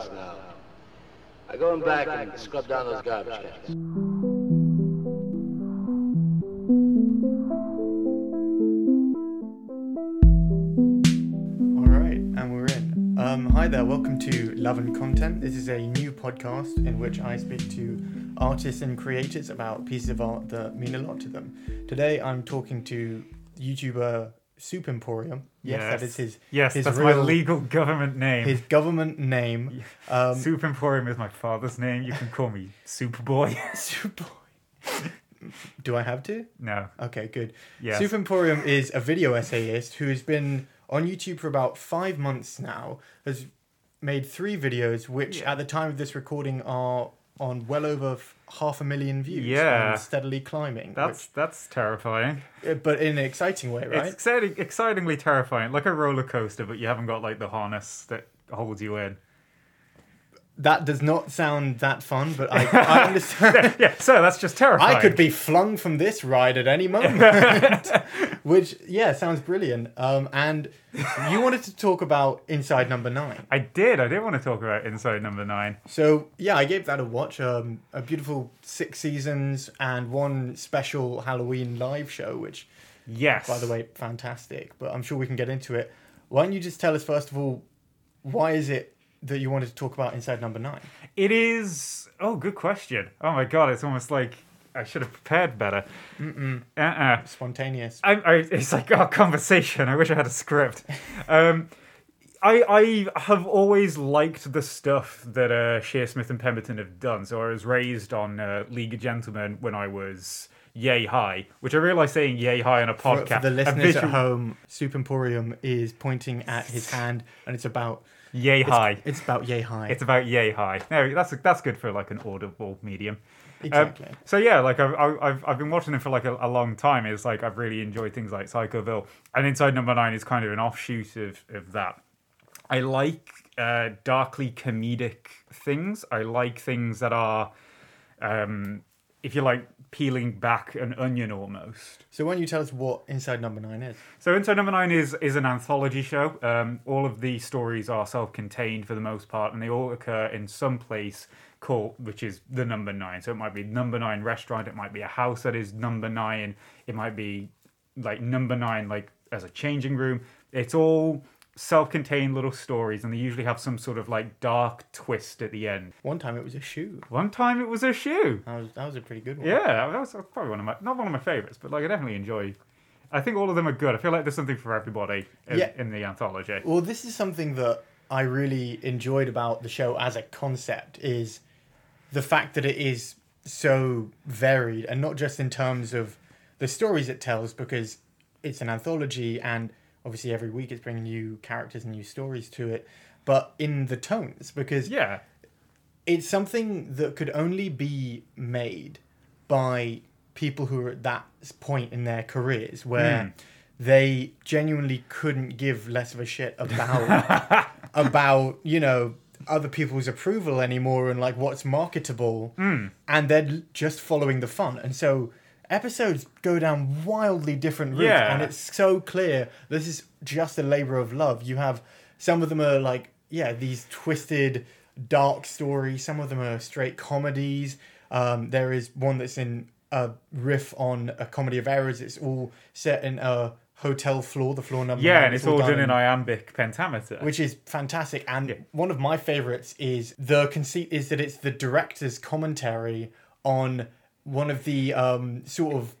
hours now. I go in back and scrub down those garbage cans. All right, and we're in. Um, hi there, welcome to Love and Content. This is a new podcast in which I speak to artists and creators about pieces of art that mean a lot to them. Today, I'm talking to YouTuber Soup Emporium. Yes, that is his. Yes, his that's real, my legal government name. His government name. Um, Soup Emporium is my father's name. You can call me Superboy. Soup. Do I have to? no. Okay, good. Yes. Soup Emporium is a video essayist who has been on YouTube for about five months now. Has made three videos, which Yeah. at the time of this recording are on well over half a million views. Yeah. and steadily climbing. That's that's terrifying. but in an exciting way, right? It's exciting, excitingly terrifying, like a roller coaster, but you haven't got like the harness that holds you in. That does not sound that fun, but I, I understand. yeah, so that's just terrifying. I could be flung from this ride at any moment. Which, yeah, sounds brilliant. Um, and you wanted to talk about Inside Number Nine. I did. I did want to talk about Inside Number Nine. So yeah, I gave that a watch. Um, a beautiful six seasons and one special Halloween live show, which, Yes. by the way, fantastic. But I'm sure we can get into it. Why don't you just tell us first of all, why is it that you wanted to talk about Inside Number Nine? it is. Oh, good question. Oh my god, it's almost like I should have prepared better. Mm-mm. Uh-uh. Spontaneous. I, I, it's like a conversation. I wish I had a script. Um, I, I have always liked the stuff that uh, Shearsmith and Pemberton have done. So I was raised on uh, League of Gentlemen when I was yay high, which I realise saying yay high on a podcast. for the listeners visual- at home, Soup Emporium is pointing at his hand, and it's about yay it's, high. It's about yay high. It's about yay high. No, that's that's good for like an audible medium. Um, exactly. so yeah, like I've, I've I've been watching it for like a, a long time. It's like I've really enjoyed things like Psychoville, and Inside Number Nine is kind of an offshoot of of that. I like uh, darkly comedic things. I like things that are, um, if you like, peeling back an onion almost. so why don't you tell us what Inside Number Nine is? So Inside Number Nine is is an anthology show. Um, all of the stories are self-contained for the most part, and they all occur in some place called, which is the Number Nine. So it might be Number Nine restaurant. It might be a house that is Number Nine. It might be like Number Nine, like as a changing room. It's all self-contained little stories, and they usually have some sort of like dark twist at the end. One time it was a shoe. One time it was a shoe. That was that was a pretty good one. Yeah, that was probably one of my not one of my favorites, but like I definitely enjoy. I think all of them are good. I feel like there's something for everybody in, Yeah. in the anthology. Well, this is something that I really enjoyed about the show as a concept is the fact that it is so varied and not just in terms of the stories it tells because it's an anthology and obviously every week it's bringing new characters and new stories to it, but in the tones because Yeah, it's something that could only be made by people who are at that point in their careers where Hmm. they genuinely couldn't give less of a shit about about you know other people's approval anymore and like what's marketable Hmm. and they're just following the fun and so episodes go down wildly different routes Yeah. and it's so clear this is just a labor of love you have some of them are like yeah these twisted dark stories some of them are straight comedies um, there is one that's in a riff on a comedy of errors it's all set in a hotel floor the floor number yeah, and it's all done in iambic pentameter. which is fantastic. And Yeah. one of my favorites is the conceit is that it's the director's commentary on one of the um, sort of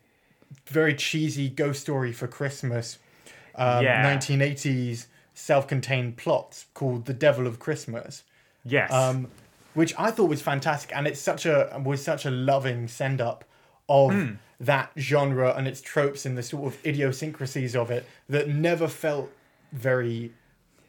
very cheesy ghost story for Christmas, um, Yeah. 1980s self-contained plots called The Devil of Christmas. yes, Um, which I thought was fantastic, and it's such a was such a loving send up of Hmm. that genre and its tropes and the sort of idiosyncrasies of it that never felt very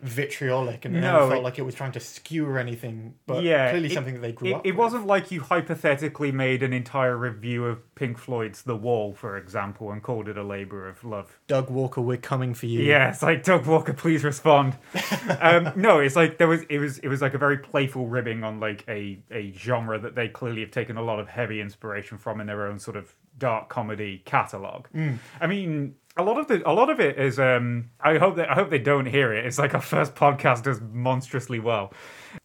vitriolic and No, never felt it- like it was trying to skewer anything, but yeah, clearly it- something that they grew it, up. it with. wasn't like you hypothetically made an entire review of Pink Floyd's The Wall, for example, and called it a labor of love. Doug Walker, we're coming for you. Yeah, it's like Doug Walker, please respond. um, no, it's like there was it was it was like a very playful ribbing on like a a genre that they clearly have taken a lot of heavy inspiration from in their own sort of dark comedy catalog. I mean, a lot of the a lot of it is um I hope that I hope they don't hear it. It's like our first podcast does monstrously well.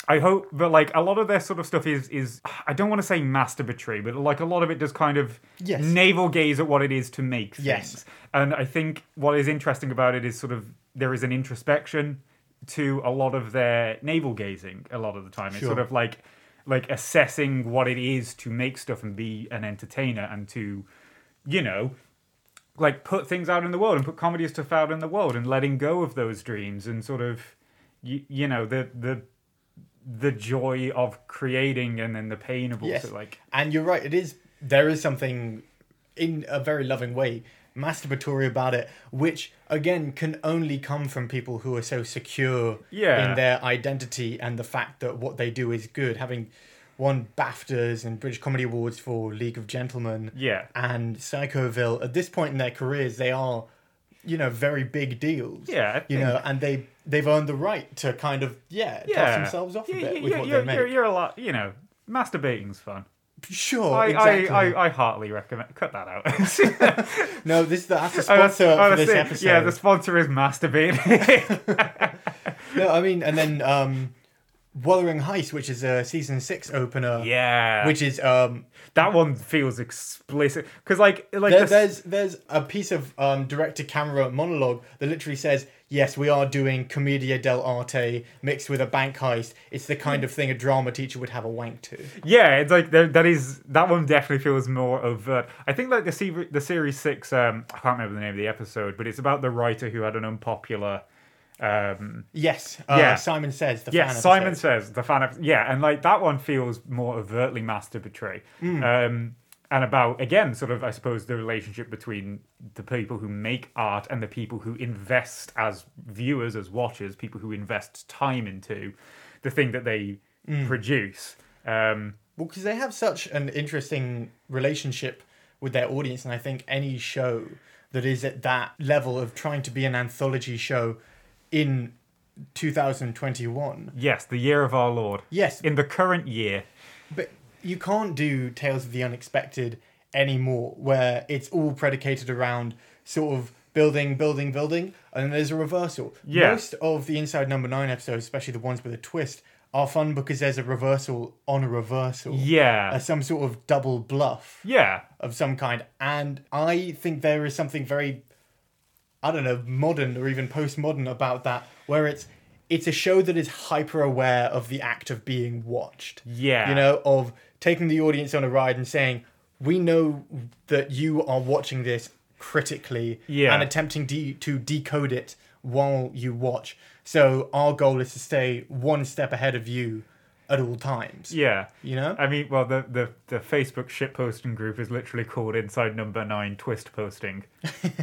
I hope but like a lot of their sort of stuff is is I don't want to say masturbatory, but like a lot of it does kind of Yes. navel gaze at what it is to make things. Yes. And I think what is interesting about it is sort of there is an introspection to a lot of their navel gazing a lot of the time. It's Sure. sort of like like assessing what it is to make stuff and be an entertainer and to you know like put things out in the world and put comedy stuff out in the world and letting go of those dreams and sort of you, you know the the the joy of creating and then the pain of also Yes. like And you're right, it is there is something in a very loving way masturbatory about it, which again can only come from people who are so secure Yeah. in their identity and the fact that what they do is good. Having won BAFTAs and British Comedy Awards for League of Gentlemen yeah and Psychoville, at this point in their careers, they are, you know, very big deals. Yeah, you know, and they they've earned the right to kind of yeah, yeah toss themselves off a Yeah, bit yeah, with what you're, they make. you're, you're a lot you know masturbating's fun Sure, I, exactly. I, I, I heartily recommend cut that out No, this is the, that's the Oh, that's- sponsor oh, for that's this episode. yeah the sponsor is masturbating No, I mean, and then um, Wuthering Heist, which is a season six opener. yeah Which is um, that one feels explicit because like like there, this- there's there's a piece of um, direct to camera monologue that literally says, "Yes, we are doing commedia dell'arte mixed with a bank heist. It's the kind of thing a drama teacher would have a wank to." Yeah, it's like that is that one definitely feels more overt. I think like the se- the series six. Um, I can't remember the name of the episode, but it's about the writer who had an unpopular. Um, Yes, uh, Yeah. Simon says the yeah, fan Simon says the fan. Ep- yeah, and like that one feels more overtly masturbatory. Hmm. Um, and about again, sort of, I suppose, the relationship between the people who make art and the people who invest as viewers, as watchers, people who invest time into the thing that they Hmm. produce. Um, Well, because they have such an interesting relationship with their audience, and I think any show that is at that level of trying to be an anthology show in 2021, Yes, the year of our Lord. yes, In the current year. but you can't do Tales of the Unexpected anymore, where it's all predicated around sort of building, building, building, and then there's a reversal. Yeah. Most of the Inside Number Nine episodes, especially the ones with a twist, are fun because there's a reversal on a reversal. Yeah. Uh, some sort of double bluff. yeah. of some kind. And I think there is something very, I don't know, modern or even postmodern about that, where it's it's a show that is hyper aware of the act of being watched. Yeah. You know, of taking the audience on a ride and saying, "We know that you are watching this critically Yeah. and attempting de- to decode it while you watch. So our goal is to stay one step ahead of you at all times." Yeah. You know? I mean, well, the, the, the Facebook shit posting group is literally called Inside Number Nine Twist Posting.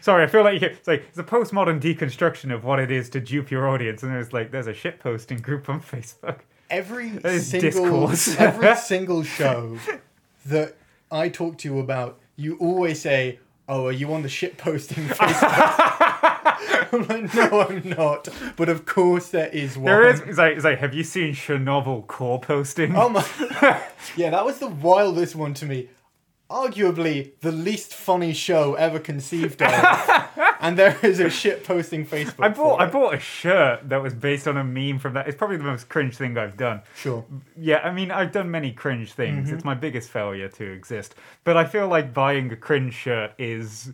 Sorry, I feel like it's like it's a postmodern deconstruction of what it is to dupe your audience, and it's like there's a shit posting group on Facebook. every single every single show that I talk to you about, you always say, "Oh, are you on the shit posting Facebook?" I'm like, "No, I'm not." But of course, there is one. There is. It's like, it's like, have you seen Chernobyl core posting? Oh my! yeah, that was the wildest one to me. Arguably the least funny show ever conceived of, and there is a shit posting Facebook. I bought I bought a shirt that was based on a meme from that. It's probably the most cringe thing I've done. Sure. Yeah, I mean, I've done many cringe things. Mm-hmm. It's my biggest failure to exist. But I feel like buying a cringe shirt is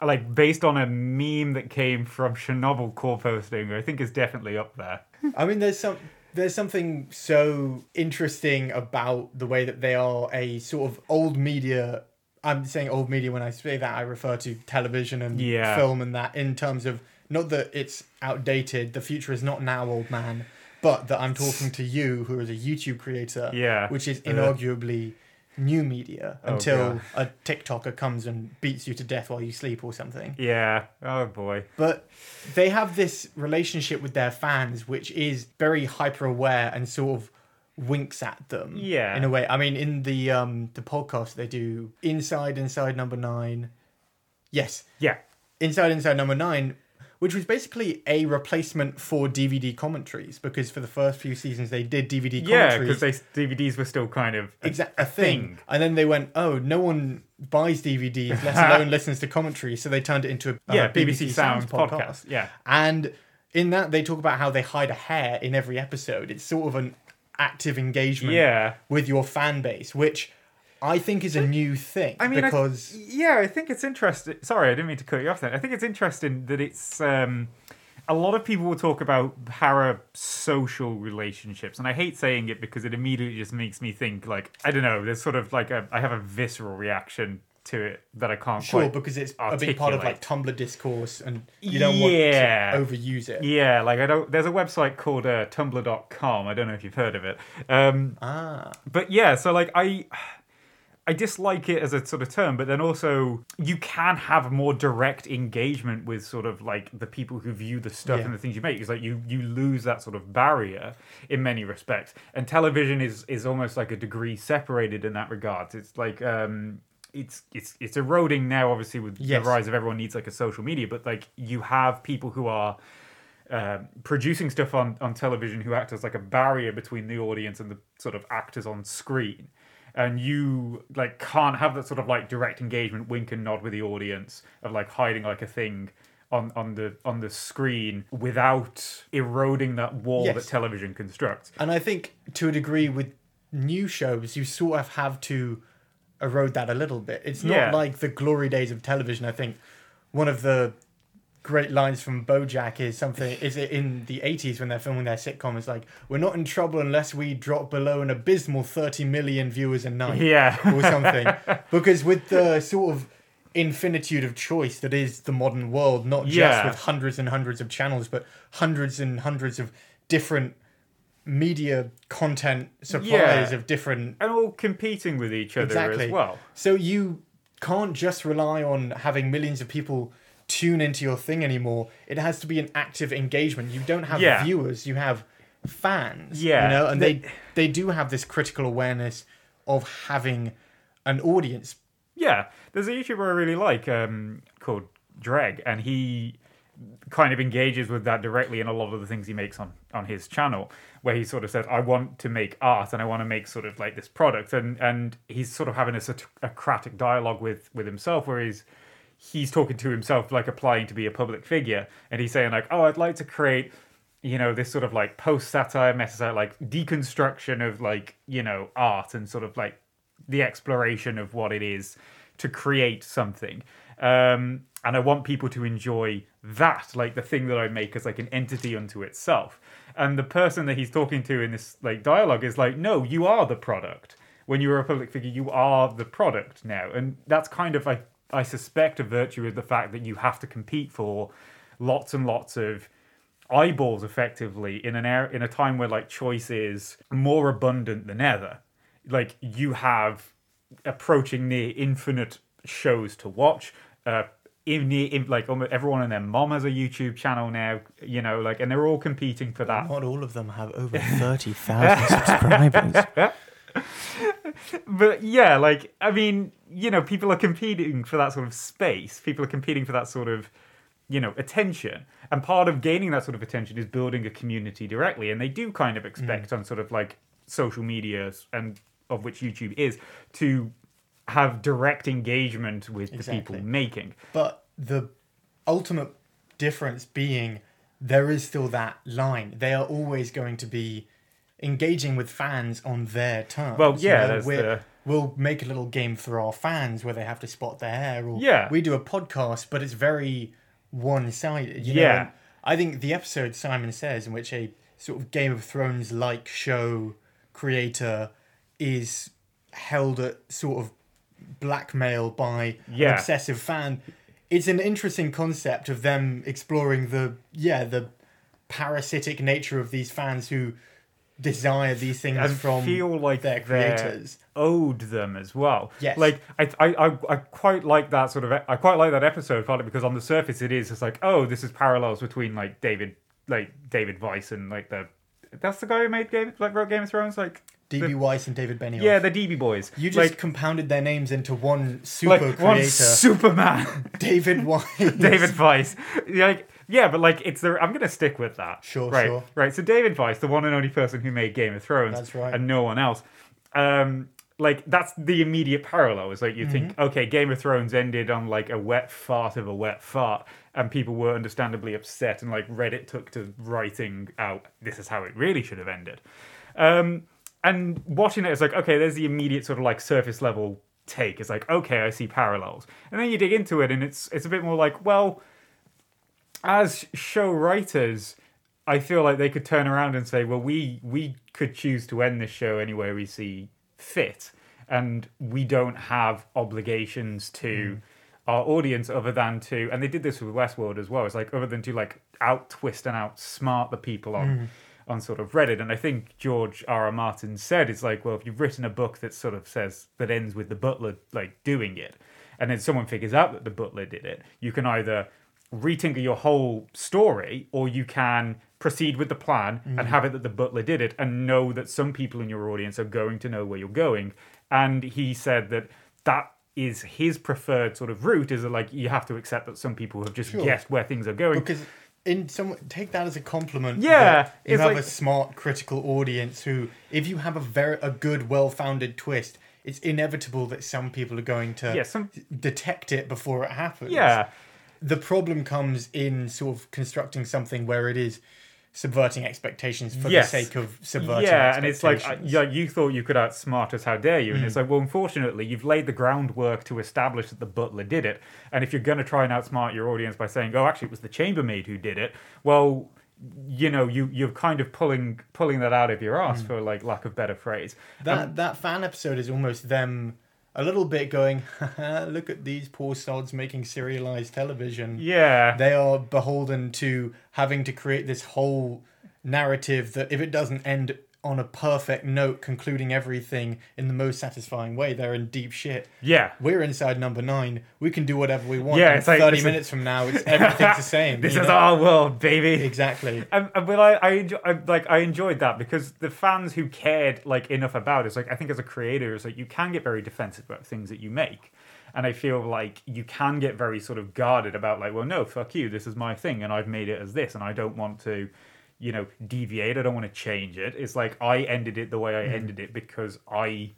like based on a meme that came from Chernobyl core posting. I think is definitely up there. I mean, there's some there's something so interesting about the way that they are a sort of old media. I'm saying old media when I say that I refer to television and Yeah. film and that in terms of not that it's outdated. The future is not now, old man, but that I'm talking to you, who is a YouTube creator, Yeah. which is Uh. inarguably new media Oh, until God. a TikToker comes and beats you to death while you sleep or something. Yeah. Oh boy. But they have this relationship with their fans, which is very hyper aware and sort of winks at them. Yeah. In a way. I mean, in the um the podcast they do Inside Inside Number Nine. Yes. Yeah. Inside Inside Number Nine. Which was basically a replacement for DVD commentaries because for the first few seasons they did DVD Yeah, commentaries. because DVDs were still kind of a, exact a thing. And then they went, oh, no one buys DVDs, let alone listens to commentary. So they turned it into a Yeah, uh, BBC Sounds podcast, yeah. and in that they talk about how they hide a hair in every episode. It's sort of an active engagement Yeah. with your fan base, which I think is a new thing. I mean, I- because yeah, I think it's interesting. Sorry, I didn't mean to cut you off. Then I think it's interesting that it's um, a lot of people will talk about parasocial relationships, and I hate saying it because it immediately just makes me think like I don't know. There's sort of like a I have a visceral reaction to it that I can't sure, quite because it's a big part of like. Tumblr discourse, and you don't Yeah. want to overuse it. Yeah, like I don't. There's a website called uh, Tumblr.com. I don't know if you've heard of it. Um, Ah, but yeah, so like I I dislike it as a sort of term, but then also you can have more direct engagement with sort of like the people who view the stuff Yeah. and the things you make. It's like you you lose that sort of barrier in many respects. And television is is almost like a degree separated in that regard. It's like um it's it's it's eroding now obviously with Yes. the rise of everyone needs like a social media, but like you have people who are uh, producing stuff on, on television who act as like a barrier between the audience and the sort of actors on screen and you like can't have that sort of like direct engagement wink and nod with the audience of like hiding like a thing on on the on the screen without eroding that wall Yes. that television constructs and I think to a degree with new shows, you sort of have to erode that a little bit. It's not Yeah. like the glory days of television. I think one of the great lines from BoJack is something is it in the 80s when they're filming their sitcom is like we're not in trouble unless we drop below an abysmal 30 million viewers a night yeah or something because with the sort of infinitude of choice that is the modern world not just Yeah. with hundreds and hundreds of channels but hundreds and hundreds of different media content suppliers Yeah. of different and all competing with each other Exactly. as well so you can't just rely on having millions of people tune into your thing anymore. It has to be an active engagement. You don't have Yeah. viewers, you have fans. Yeah. You know, and The- they they do have this critical awareness of having an audience. Yeah, there's a YouTuber I really like um, called Dreg, and he kind of engages with that directly in a lot of the things he makes on on his channel, where he sort of says, "I want to make art, and I want to make sort of like this product," and and he's sort of having a Socratic dialogue with with himself, where he's he's talking to himself like applying to be a public figure, and he's saying like, "Oh, I'd like to create." you know this sort of like post satire meta like deconstruction of like you know art and sort of like the exploration of what it is to create something. Um and i want people to enjoy that like the thing that i make as like an entity unto itself. And the person that he's talking to in this like dialogue is like no you are the product. When you're a public figure you are the product now. And that's kind of i i suspect a virtue of the fact that you have to compete for lots and lots of eyeballs effectively in an era in a time where like choice is more abundant than ever like you have approaching near infinite shows to watch uh in near in, like almost everyone and their mom has a youtube channel now you know like and they're all competing for that Not all of them have over 30,000 subscribers. but yeah like i mean you know people are competing for that sort of space. People are competing for that sort of you know attention. And part of gaining that sort of attention is building a community directly. And they do kind of mm. expect on sort of like social media and of which youtube is to have direct engagement with the people making. But the ultimate difference being there is still that line. They are always going to be engaging with fans on their terms. Well, you yeah, know, there's we're- the- We'll make a little game for our fans where they have to spot their hair, or Yeah. we do a podcast, but it's very one-sided. You know? Yeah. I think the episode Simon says, in which a sort of Game of Thrones like show creator is held at sort of blackmail by Yeah. an obsessive fan. It's an interesting concept of them exploring the yeah the parasitic nature of these fans who desire these things and from feel like their creators. owed them as well. Yes. Like I, I, I, I quite like that sort of. I quite like that episode partly because on the surface it is. It's like oh, this is parallels between like David, like David Weiss and like the. That's the guy who made Game like wrote Game of Thrones. Like DB Weiss and David Benioff. yeah, the DB boys. you just like, compounded their names into one super like one Superman. David Weiss. David Weiss. Like Yeah, but like it's the I'm gonna stick with that. Sure, right, sure. Right. So David Weiss, the one and only person who made Game of Thrones, That's right. and no one else. Um, like that's the immediate parallel. It's like you think, Mm-hmm. okay, Game of Thrones ended on like a wet fart of a wet fart, and people were understandably upset, and like Reddit took to writing out this is how it really should have ended. Um, and watching it, it's like, okay, there's the immediate sort of like surface level take. It's like, okay, I see parallels, and then you dig into it, and it's it's a bit more like, well, as show writers, I feel like they could turn around and say, well, we we could choose to end this show anywhere we see fit, and we don't have obligations to hmm. our audience other than to, and they did this with Westworld as well. It's like other than to like out twist and outsmart the people on. Hmm. On sort of Reddit, and I think George R. R. Martin said it's like, well, if you've written a book that sort of says that ends with the butler like doing it, and then someone figures out that the butler did it, you can either retinker your whole story or you can proceed with the plan and mm. have it that the butler did it and know that some people in your audience are going to know where you're going and he said that that is his preferred sort of route is that like you have to accept that some people have just Sure. guessed where things are going because in some take that as a compliment. Yeah, you have like- a smart, critical audience who, if you have a very a good, well-founded twist, it's inevitable that some people are going to Yeah, some- detect it before it happens. yeah the problem comes in sort of constructing something where it is subverting expectations for Yes. the sake of subverting yeah, and it's like, uh, yeah, you thought you could outsmart us. How dare you? And Mm. it's like, well, unfortunately, you've laid the groundwork to establish that the butler did it. And if you're going to try and outsmart your audience by saying, "Oh, actually, it was the chambermaid who did it," well, you know, you you're kind of pulling pulling that out of your ass Mm. for like lack of better phrase. That that fan episode is almost them a little bit going, look at these poor sods making serialized television. Yeah, They are beholden to having to create this whole narrative that if it doesn't end on a perfect note, concluding everything in the most satisfying way, they're in deep shit. yeah. We're inside number nine. We can do whatever we want. Yeah, and it's like- thirty it's minutes from now, it's everything's the same. this is know? our world, baby. exactly. And, and but I, I, enjoy, I like I enjoyed that because the fans who cared like enough about it, it's like I think as a creator, it's like you can get very defensive about things that you make, and I feel like you can get very sort of guarded about like, well, no, fuck you, this is my thing, and I've made it as this, and I don't want to, you know, deviate. I don't want to change it. It's like I ended it the way I mm-hmm. ended it because I,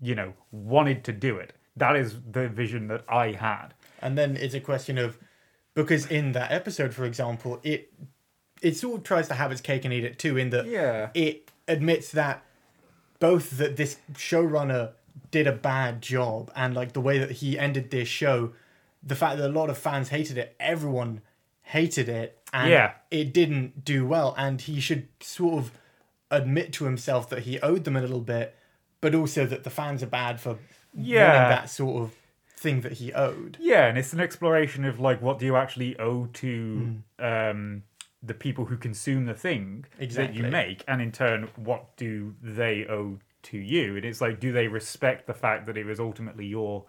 you know, wanted to do it. That is the vision that I had. And then it's a question of because in that episode, for example, it it sort of tries to have its cake and eat it too, in that Yeah. it admits that both that this showrunner did a bad job and like the way that he ended this show, the fact that a lot of fans hated it, everyone hated it, and Yeah. it didn't do well, and he should sort of admit to himself that he owed them a little bit, but also that the fans are bad for Yeah. that sort of thing that he owed. Yeah, and it's an exploration of like what do you actually owe to um, the people who consume the thing that you make, and in turn, what do they owe to you? And it's like, do they respect the fact that it was ultimately your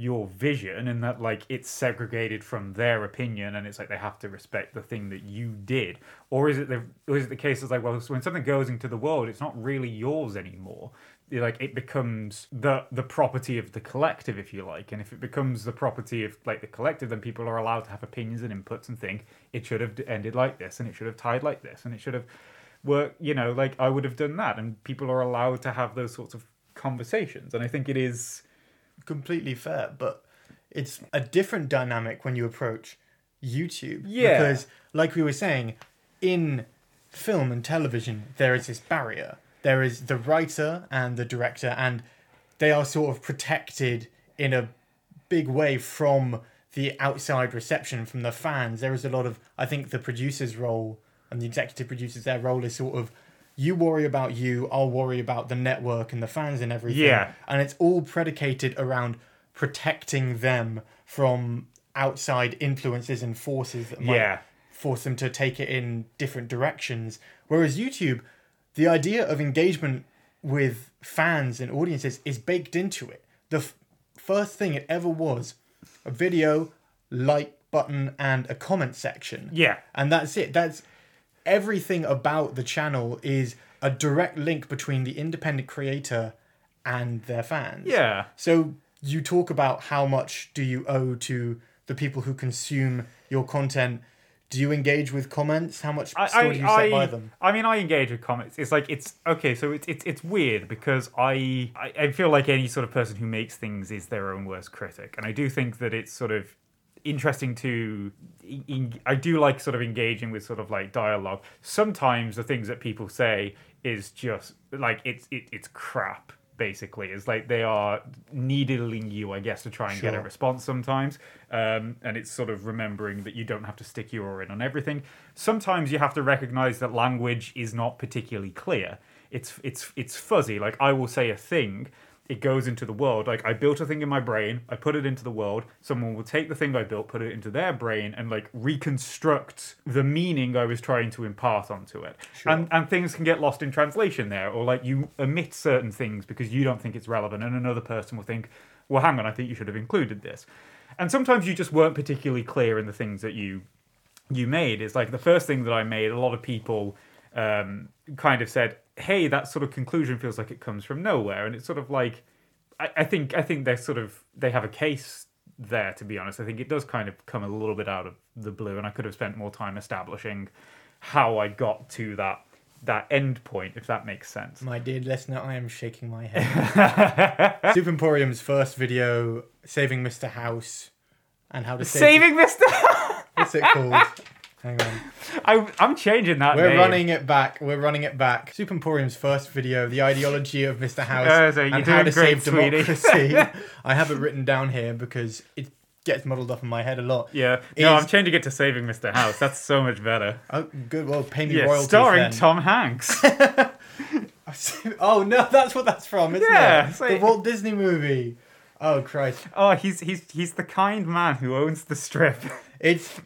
your vision and that like it's segregated from their opinion and it's like they have to respect the thing that you did? Or is it the or is it the case it's like well when something goes into the world it's not really yours anymore. Like it becomes the the property of the collective if you like. And if it becomes the property of like the collective then people are allowed to have opinions and inputs and think it should have ended like this and it should have tied like this and it should have worked you know like i would have done that. And people are allowed to have those sorts of conversations. And i think it is completely fair, but it's a different dynamic when you approach YouTube. Yeah. Because, like we were saying, in film and television, there is this barrier. There is the writer and the director, and they are sort of protected in a big way from the outside reception from the fans. There is a lot of, I think, the producer's role and the executive producers, their role is sort of. You worry about you, I'll worry about the network and the fans and everything Yeah. and it's all predicated around protecting them from outside influences and forces that might Yeah. force them to take it in different directions. Whereas YouTube, the idea of engagement with fans and audiences is baked into it. The f- first thing it ever was a video, like button, and a comment section. yeah And that's it. That's everything about the channel is a direct link between the independent creator and their fans. yeah So you talk about how much do you owe to the people who consume your content Do you engage with comments? How much I, store do you set I, by them? I mean, I engage with comments. It's like it's okay. So it's it's it's weird because I, I I feel like any sort of person who makes things is their own worst critic, and I do think that it's sort of interesting to I do like sort of engaging with sort of like dialogue. Sometimes the things that people say is just like it's it, it's crap basically. It's like they are needling you, I guess, to try and get a response sometimes. Um, and it's sort of remembering that you don't have to stick your oar in on everything. Sometimes you have to recognize that language is not particularly clear. It's it's it's fuzzy. Like I will say a thing, it goes into the world. Like I built a thing in my brain, I put it into the world. Someone will take the thing I built, put it into their brain, and like reconstruct the meaning I was trying to impart onto it. Sure. And and things can get lost in translation there, or like you omit certain things because you don't think it's relevant, and another person will think, well, hang on, I think you should have included this. And sometimes you just weren't particularly clear in the things that you you made It's like the first thing that I made. A lot of people um, kind of said, "Hey, that sort of conclusion feels like it comes from nowhere," and it's sort of like I, I think I think they're sort of they have a case there. To be honest, I think it does kind of come a little bit out of the blue, and I could have spent more time establishing how I got to that that end point, if that makes sense. My dear listener, I am shaking my head. Super Emporium's first video, Saving Mr. House, and how to save. Saving Mister. What's it called? Hang on. I, I'm changing that. We're name. running it back. We're running it back. Super Emporium's first video, the ideology of Mr. House Uh, so and how to great, save sweetie. democracy. I have it written down here because it gets muddled up in my head a lot. Yeah, no, Is- I'm changing it to Saving Mr. House. That's so much better. Oh, good. Well, pay me Yeah, royalties starring then. Tom Hanks. oh no, that's what that's from, isn't Yeah, it? it's The Walt Disney movie. Oh Christ! oh, he's he's he's the kind man who owns the strip. It's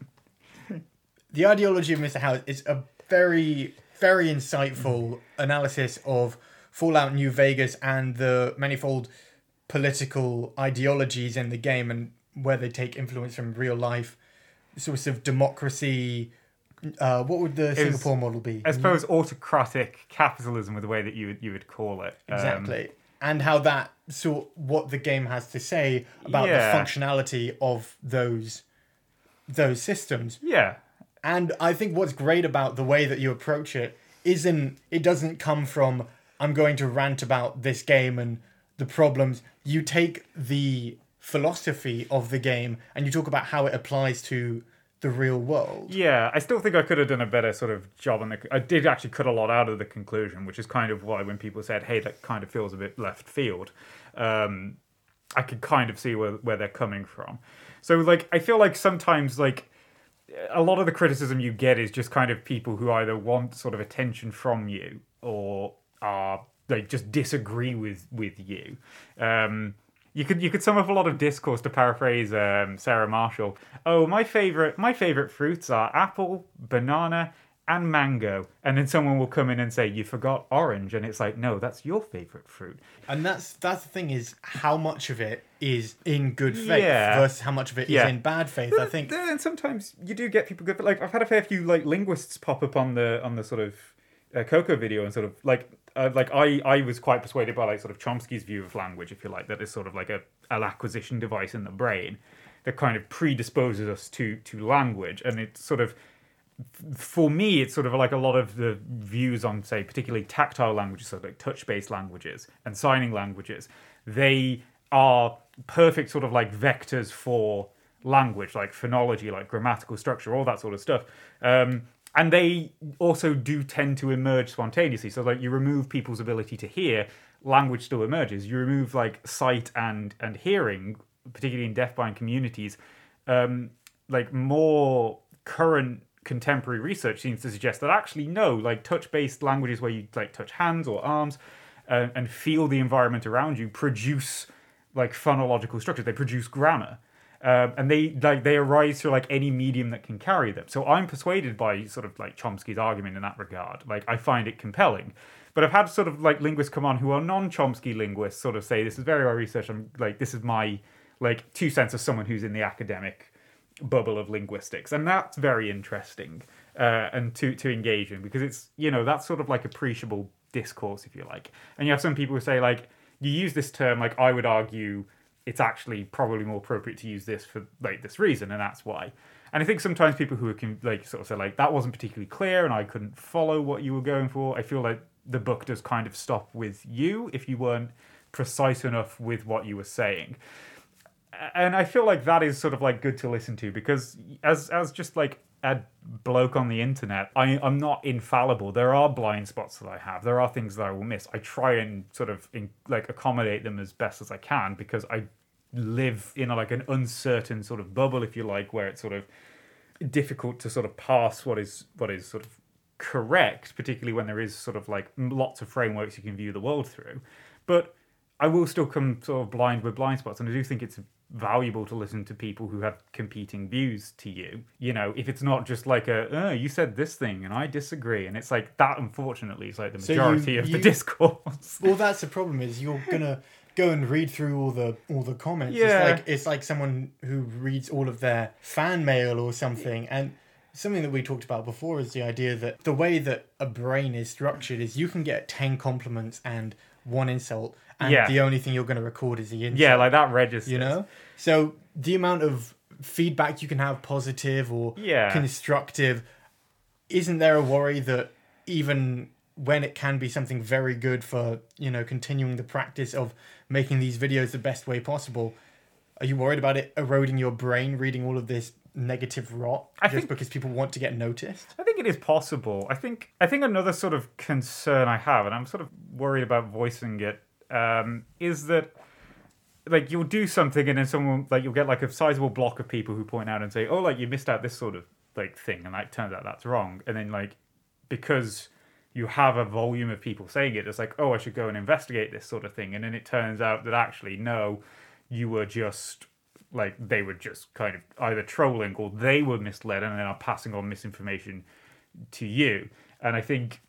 the ideology of Mr. House is a very, very insightful analysis of Fallout New Vegas and the manifold political ideologies in the game and where they take influence from real life sorts of democracy. Uh, what would the Singapore model be? I suppose autocratic capitalism, with the way that you would you would call it. Um, Exactly. and how that sort what the game has to say about Yeah. the functionality of those those systems. yeah, And I think what's great about the way that you approach it isn't it doesn't come from I'm going to rant about this game and the problems. You take the philosophy of the game and you talk about how it applies to the real world. yeah. I still think I could have done a better sort of job on the. I did actually cut a lot out of the conclusion, which is kind of why when people said, "Hey, that kind of feels a bit left field," um, I could kind of see where where they're coming from. So like, I feel like sometimes like a lot of the criticism you get is just kind of people who either want sort of attention from you or are like just disagree with with you. Um, you could you could sum up a lot of discourse to paraphrase um, Sarah Marshall. Oh, my favorite my favorite fruits are apple, banana, and mango. And then someone will come in and say you forgot orange, and it's like no, that's your favorite fruit. And that's that's the thing is how much of it is in good faith Yeah. versus how much of it is Yeah. in bad faith. I think Then sometimes you do get people good, but like I've had a fair few like linguists pop up on the on the sort of uh, Koko video and sort of like uh, like I I was quite persuaded by like sort of Chomsky's view of language, if you like, that is sort of like a an acquisition device in the brain that kind of predisposes us to to language, and it's sort of for me, it's sort of like a lot of the views on, say, particularly tactile languages, so like touch based languages and signing languages, they are perfect sort of like vectors for language, like phonology, like grammatical structure, all that sort of stuff. Um, and they also do tend to emerge spontaneously. So, like, you remove people's ability to hear, language still emerges. You remove like sight and and hearing, particularly in deafblind communities. Um, like more current contemporary research seems to suggest that actually no, like touch-based languages where you like touch hands or arms uh, and feel the environment around you produce like phonological structures. They produce grammar. Um, and they like they arise through like any medium that can carry them. So I'm persuaded by sort of like Chomsky's argument in that regard. Like I find it compelling. But I've had sort of like linguists come on who are non-Chomsky linguists sort of say this is very well researched. I'm like this is my like two cents of someone who's in the academic bubble of linguistics, and that's very interesting uh, and to to engage in because it's you know that's sort of like appreciable discourse if you like. And you have some people who say like you use this term like I would argue it's actually probably more appropriate to use this for like this reason and that's why And I think sometimes people who can like sort of say like that wasn't particularly clear and I couldn't follow what you were going for. I feel like the book does kind of stop with you if you weren't precise enough with what you were saying. And I feel like that is sort of like good to listen to because as as just like a bloke on the internet, I, I'm not infallible. There are blind spots that I have. There are things that I will miss. I try and sort of in, like accommodate them as best as I can because I live in a, like an uncertain sort of bubble, if you like, where it's sort of difficult to sort of pass what is what is sort of correct, particularly when there is sort of like lots of frameworks you can view the world through. But I will still come sort of blind with blind spots, and I do think it's valuable to listen to people who have competing views to you. You know, if it's not just like a, oh, you said this thing and I disagree, and it's like that. Unfortunately, is like the So you- majority of the discourse. Well, that's the problem. Is you're gonna go and read through all the all the comments. Yeah. It's like it's like someone who reads all of their fan mail or something. And something that we talked about before is the idea that the way that a brain is structured is you can get ten compliments and one insult, and Yeah. the only thing you're going to record is the insult. yeah, like that registers. you know. So the amount of feedback you can have, positive or Yeah. constructive, isn't there a worry that even when it can be something very good for you know continuing the practice of making these videos the best way possible, are you worried about it eroding your brain reading all of this negative rot I just think- because people want to get noticed? I think it is possible. I think I think another sort of concern I have, and I'm sort of worried about voicing it, um, is that like you'll do something and then someone like you'll get like a sizable block of people who point out and say, "Oh, like you missed out this sort of like thing," and like turns out that's wrong, and then like because you have a volume of people saying it, it's like, "Oh, I should go and investigate this sort of thing," and then it turns out that actually no, you were just like they were just kind of either trolling or they were misled and then are passing on misinformation to you. And I think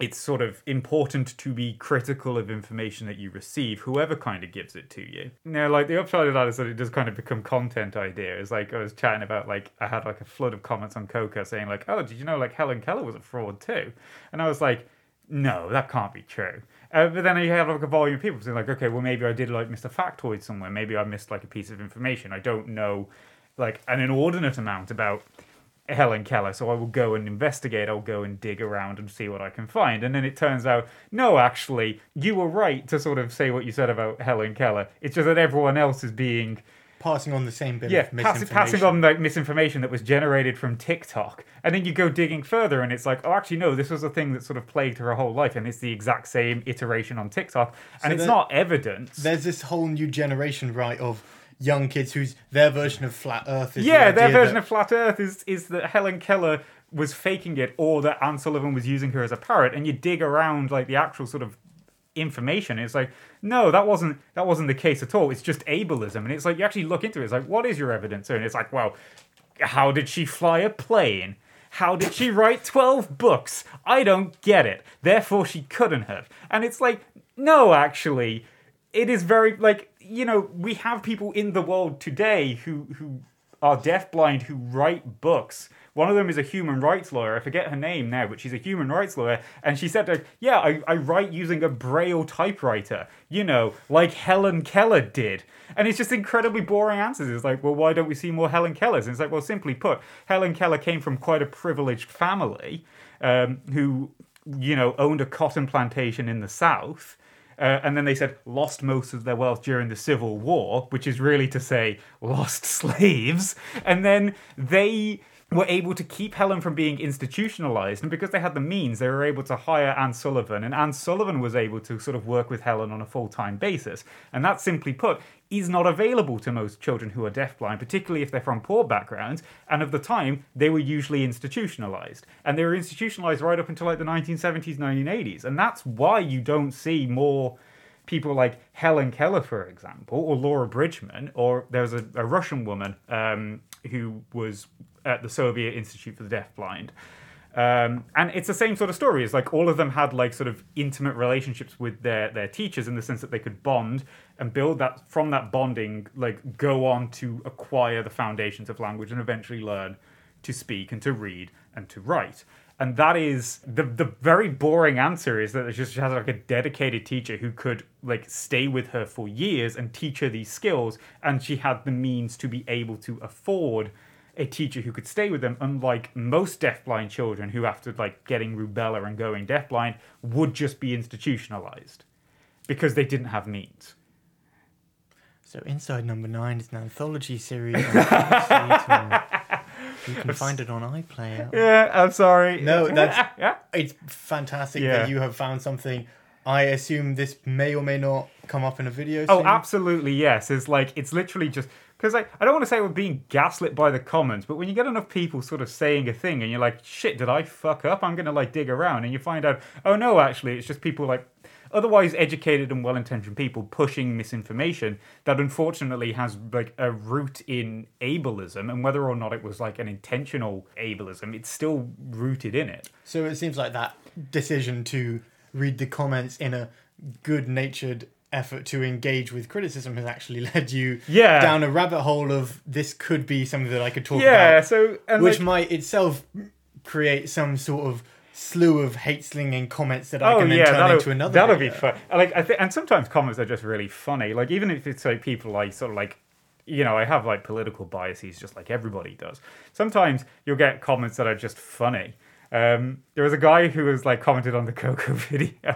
it's sort of important to be critical of information that you receive, whoever kind of gives it to you. Now, like the upside of that is that it does kind of become content idea. It's like I was chatting about like I had like a flood of comments on Koko saying like, "Oh, did you know like Helen Keller was a fraud too?" And I was like, "No, that can't be true." Uh, but then you have like a volume of people saying like, "Okay, well maybe I did like miss a factoid somewhere. Maybe I missed like a piece of information. I don't know like an inordinate amount about." Helen Keller, so I will go and investigate. I'll go and dig around and see what I can find. And then it turns out, no, actually, you were right to sort of say what you said about Helen Keller. It's just that everyone else is being, Passing on the same bit yeah, of pass, misinformation. passing on like misinformation that was generated from TikTok. And then you go digging further, and it's like, oh, actually, no, this was a thing that sort of plagued her whole life, and it's the exact same iteration on TikTok, and So it's not evidence. There's this whole new generation, right, of young kids whose their version of flat Earth is the Yeah, their version that- of flat Earth is is that Helen Keller was faking it, or that Anne Sullivan was using her as a parrot. And you dig around like the actual sort of information. It's like, no, that wasn't that wasn't the case at all. It's just ableism, and it's like you actually look into it. It's like, what is your evidence? And it's like, well, how did she fly a plane? How did she write 12 books? I don't get it. Therefore, she couldn't have. And it's like, no, actually, it is very, like, you know, we have people in the world today who, who are deafblind who write books. One of them is a human rights lawyer. I forget her name now, but she's a human rights lawyer. And she said, like, yeah, I, I write using a Braille typewriter, you know, like Helen Keller did. And it's just incredibly boring answers. It's like, well, why don't we see more Helen Kellers? And it's like, well, simply put, Helen Keller came from quite a privileged family um, who, you know, owned a cotton plantation in the South. Uh, and then they said lost most of their wealth during the Civil War, which is really to say lost slaves. And then they were able to keep Helen from being institutionalized. And because they had the means, they were able to hire Anne Sullivan. And Anne Sullivan was able to sort of work with Helen on a full time basis. And that, simply put, is not available to most children who are deafblind, particularly if they're from poor backgrounds. And of the time, they were usually institutionalized. And they were institutionalized right up until like the 1970s, 1980s. And that's why you don't see more people like Helen Keller, for example, or Laura Bridgman, or there was a, a Russian woman um, who was at the Soviet Institute for the Deafblind. Um, and it's the same sort of story. It's like all of them had like sort of intimate relationships with their their teachers in the sense that they could bond and build that from that bonding, like go on to acquire the foundations of language and eventually learn to speak and to read and to write. And that is the the very boring answer is that she just has like a dedicated teacher who could like stay with her for years and teach her these skills, and she had the means to be able to afford a teacher who could stay with them, unlike most deafblind children who, after like getting rubella and going deafblind, would just be institutionalized because they didn't have means. So Inside Number Nine is an anthology series. on you can find it on iPlayer. Yeah, I'm sorry. No, that's yeah. it's fantastic Yeah. that you have found something. I assume this may or may not come up in a video. Oh, soon. absolutely, yes. It's like it's literally just because like I don't want to say we're being gaslit by the comments, but when you get enough people sort of saying a thing and you're like, shit, did I fuck up? I'm gonna like dig around, and you find out, oh no, actually, it's just people like otherwise educated and well-intentioned people pushing misinformation that unfortunately has like a root in ableism and whether or not it was like an intentional ableism it's still rooted in it So it seems like that decision to read the comments in a good-natured effort to engage with criticism has actually led you Yeah. down a rabbit hole of this could be something that I could talk yeah about, so and which like- might itself create some sort of slew of hate-slinging comments that I Oh can then yeah, turn into another. that'll video. be fun. Like I think, and sometimes comments are just really funny. Like even if it's like people like sort of like, you know, I have like political biases, just like everybody does. Sometimes you'll get comments that are just funny. Um, there was a guy who was like commented on the Koko video,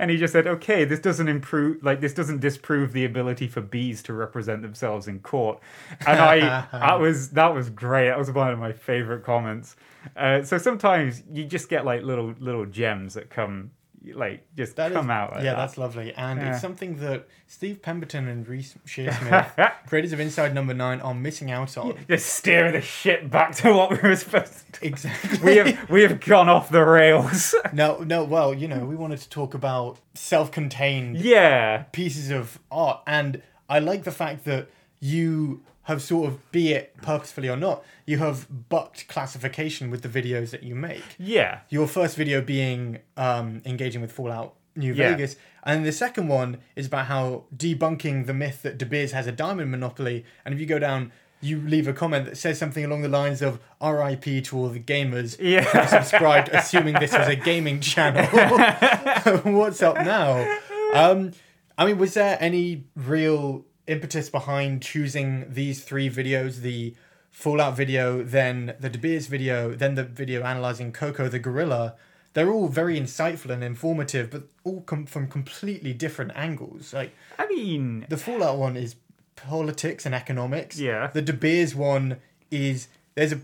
and he just said, "Okay, this doesn't improve, like this doesn't disprove the ability for bees to represent themselves in court." And I, that was that was great. That was one of my favorite comments. Uh, so sometimes you just get like little little gems that come, like just That is- come out. Like yeah, that. that's lovely, and Yeah. it's something that Steve Pemberton and Reece Shearsmith, creators of Inside Number Nine, are missing out on. just steering the shit back to what we were supposed to. Exactly. We have we have gone off the rails. No, no. Well, you know, we wanted to talk about self-contained yeah, pieces of art, and I like the fact that you have sort of, be it purposefully or not, you have bucked classification with the videos that you make. yeah, Your first video being um, engaging with Fallout New Yeah. Vegas, and the second one is about how debunking the myth that De Beers has a diamond monopoly. And if you go down, you leave a comment that says something along the lines of "R.I.P. to all the gamers Yeah. who subscribed, assuming this was a gaming channel." What's up now? Um, I mean, was there any real impetus behind choosing these three videos? The Fallout video, then the De Beers video, then the video analyzing Koko the gorilla. They're all very insightful and informative, but all come from completely different angles. Like I mean, the Fallout one is politics and economics. Yeah. The De Beers one is there's a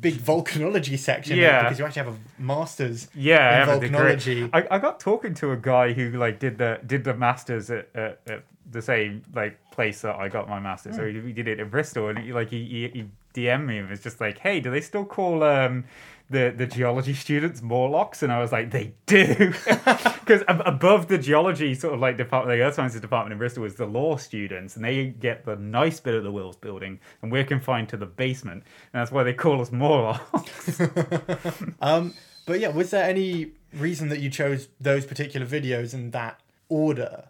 big volcanology section Yeah. because you actually have a master's yeah, in volcanology. I, I got talking to a guy who like did the did the masters at, at, at the same like place that I got my masters. So he, he did it in Bristol, and he, like he, he, he DM'd me and was just like, "Hey, do they still call um the the geology students Morlocks?" And I was like, "They do," because above the geology sort of like department, the Earth Sciences department in Bristol is the law students, and they get the nice bit of the Wills building, and we're confined to the basement, and that's why they call us Morlocks. Um, but yeah, was there any reason that you chose those particular videos in that order,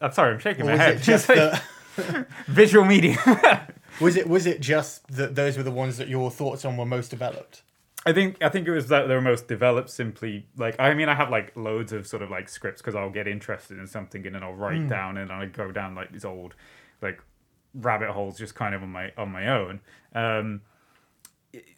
I'm sorry, I'm shaking my head. just that? visual media. Was it was it just that those were the ones that your thoughts on were most developed? I think I think it was that they were most developed simply like I mean I have like loads of sort of like scripts because I'll get interested in something and then I'll write down and I go down like these old like rabbit holes just kind of on my on my own. Um,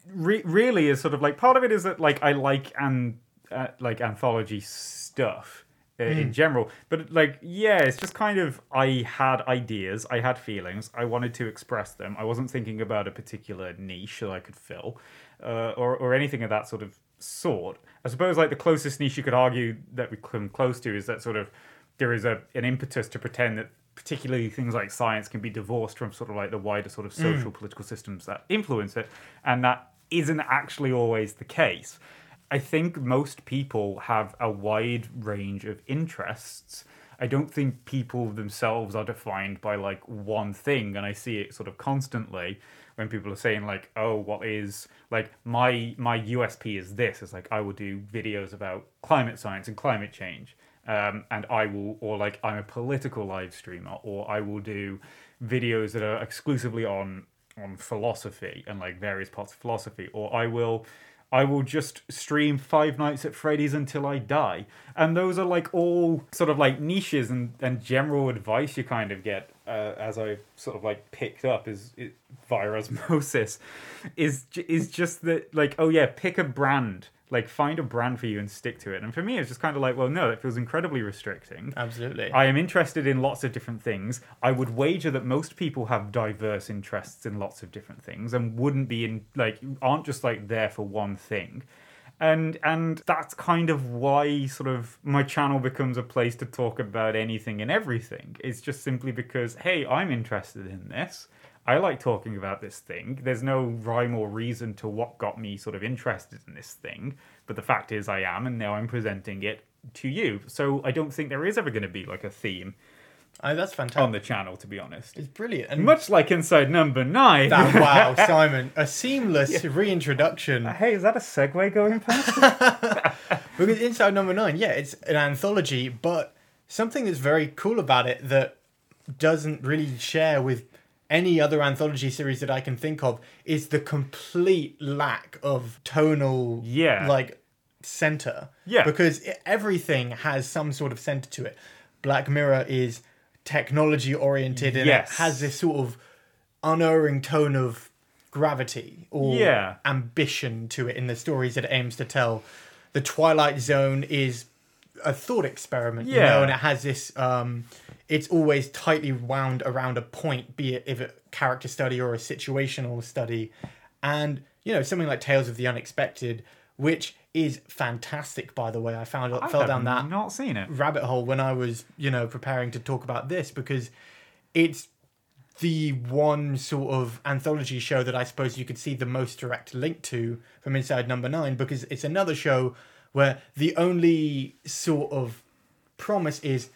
re- really is sort of like part of it is that like I like and uh, like anthology stuff uh, in general, but like yeah, it's just kind of I had ideas, I had feelings, I wanted to express them. I wasn't thinking about a particular niche that I could fill, uh, or or anything of that sort of sort. I suppose like the closest niche you could argue that we come close to is that sort of there is a an impetus to pretend that particularly things like science can be divorced from sort of like the wider sort of social political systems that influence it, and that isn't actually always the case. I think most people have a wide range of interests. I don't think people themselves are defined by like one thing, and I see it sort of constantly when people are saying like, "Oh, what is like my my USP is this?" It's like I will do videos about climate science and climate change, um, and I will, or like I'm a political live streamer, or I will do videos that are exclusively on on philosophy and like various parts of philosophy, or I will I will just stream Five Nights at Freddy's until I die. And those are like all sort of like niches and, and general advice you kind of get uh, as I sort of like picked up is, is via osmosis is is just that like oh yeah pick a brand like find a brand for you and stick to it and for me it's just kind of like well no that feels incredibly restricting Absolutely. I am interested in lots of different things. I would wager that most people have diverse interests in lots of different things and wouldn't be in like aren't just like there for one thing. And and that's kind of why sort of my channel becomes a place to talk about anything and everything. It's just simply because hey, I'm interested in this. I like talking about this thing. There's no rhyme or reason to what got me sort of interested in this thing, but the fact is I am, and now I'm presenting it to you. So I don't think there is ever going to be like a theme Oh, that's fantastic. on the channel, to be honest. it's brilliant. And Much like Inside Number Nine. that, wow, Simon, a seamless reintroduction. Uh, hey, is that a segue going past? Because Inside Number Nine, yeah, it's an anthology, but something that's very cool about it that doesn't really share with any other anthology series that I can think of is the complete lack of tonal, Yeah. like center. Yeah. because everything has some sort of center to it. Black Mirror is technology oriented and Yes. it has this sort of unerring tone of gravity or Yeah. ambition to it in the stories that it aims to tell. The Twilight Zone is a thought experiment, you Yeah. know, and it has this. Um, it's always tightly wound around a point, be it if a character study or a situational study, and you know something like Tales of the Unexpected, which is fantastic. By the way, I found I fell down that Not seen it. rabbit hole when I was, you know, preparing to talk about this because it's the one sort of anthology show that I suppose you could see the most direct link to from Inside Number Nine because it's another show where the only sort of promise is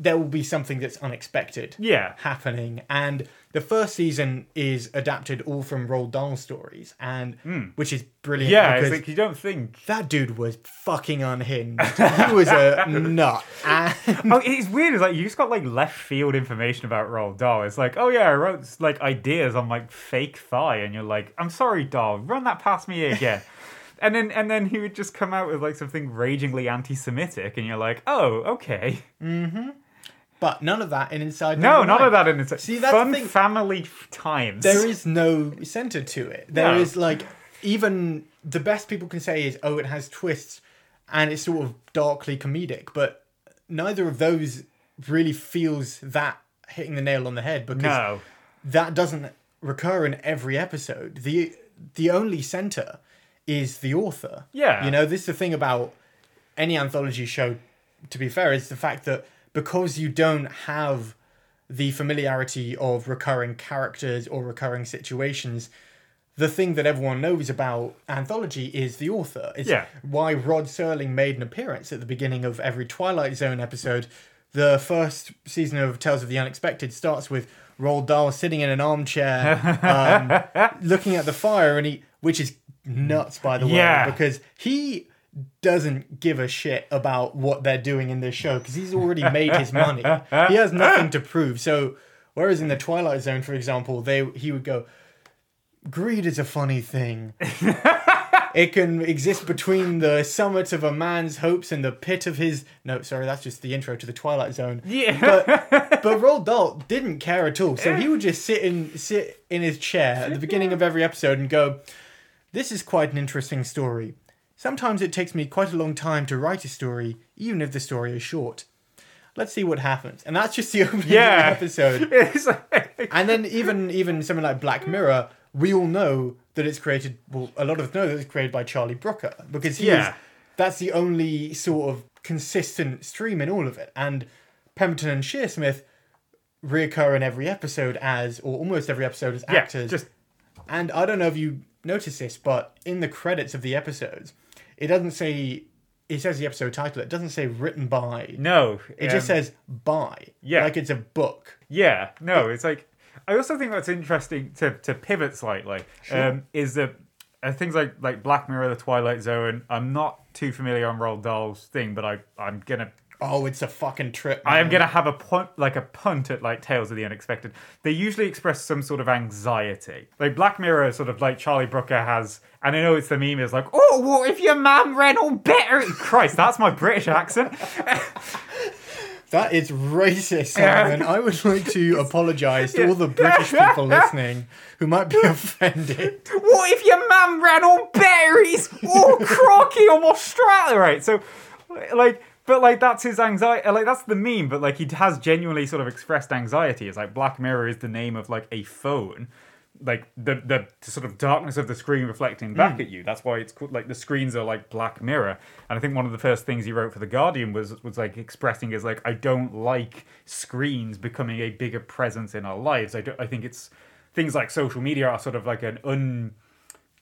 there will be something that's unexpected Yeah. happening and the first season is adapted all from Roald Dahl stories and hmm. which is brilliant. Yeah, because it's like you don't think. that dude was fucking unhinged. he was a nut. And Oh, it's weird. It's like you just got like left field information about Roald Dahl. It's like, oh yeah, I wrote like ideas on like fake thigh, and you're like, I'm sorry, Dahl, run that past me again. and then and then he would just come out with like something ragingly anti-Semitic, and you're like, oh, okay. Mm-hmm. But none of that in Inside. No, Number none Nine. of that in Inside. See, that's the fun thing. family f- times. There is no center to it. There No. is like even the best people can say is, oh, it has twists, and it's sort of darkly comedic. But neither of those really feels that hitting the nail on the head because no. that doesn't recur in every episode. The the only center is the author. Yeah. You know, this is the thing about any anthology show, to be fair, is the fact that because you don't have the familiarity of recurring characters or recurring situations, the thing that everyone knows about anthology is the author. It's Yeah. why Rod Serling made an appearance at the beginning of every Twilight Zone episode. The first season of Tales of the Unexpected starts with Roald Dahl sitting in an armchair, um, looking at the fire, and he, which is nuts, by the way, Yeah. way, because he doesn't give a shit about what they're doing in this show because he's already made his money. He has nothing to prove. So, whereas in the Twilight Zone, for example, they he would go, "Greed is a funny thing." It can exist between the summit of a man's hopes and the pit of his. No, sorry, that's just the intro to the Twilight Zone. Yeah. But but Roald Dahl didn't care at all. So he would just sit in sit in his chair at the beginning of every episode and go, "This is quite an interesting story. Sometimes it takes me quite a long time to write a story, even if the story is short. Let's see what happens." And that's just the opening Yeah. of the episode. Like- And then even even something like Black Mirror, we all know that it's created. Well, a lot of us know that it's created by Charlie Brooker because he Yeah. is. That's the only sort of consistent stream in all of it. And Pemberton and Shearsmith reoccur in every episode as, or almost every episode as yeah, actors. just And I don't know if you noticed this, but in the credits of the episodes, it doesn't say. It says the episode title. It doesn't say written by. no. It just um, says by. yeah. Like it's a book. Yeah, no, it's like I also think that's interesting to to pivot slightly. Um, is that uh, things like like Black Mirror, The Twilight Zone. I'm not too familiar on Roald Dahl's thing, but I I'm gonna Oh, it's a fucking trip. I am gonna have a punt, like a punt at like Tales of the Unexpected. They usually express some sort of anxiety. Like Black Mirror, sort of like Charlie Brooker has, and I know it's the meme is like, oh, what if your man ran on better? Christ, that's my British accent. That is racist, Simon. I would like to apologise to all the British people listening who might be offended. what if your man ran on berries? Oh, crocky, I'm Australia, right? So, like, but like that's his anxiety. Like that's the meme. But like he has genuinely sort of expressed anxiety. It's like Black Mirror is the name of like a phone. Like the the sort of darkness of the screen reflecting back hmm. at you. That's why it's called like the screens are like Black Mirror. And I think one of the first things he wrote for the Guardian was was like expressing is like I don't like screens becoming a bigger presence in our lives. I don't. I think it's things like social media are sort of like an un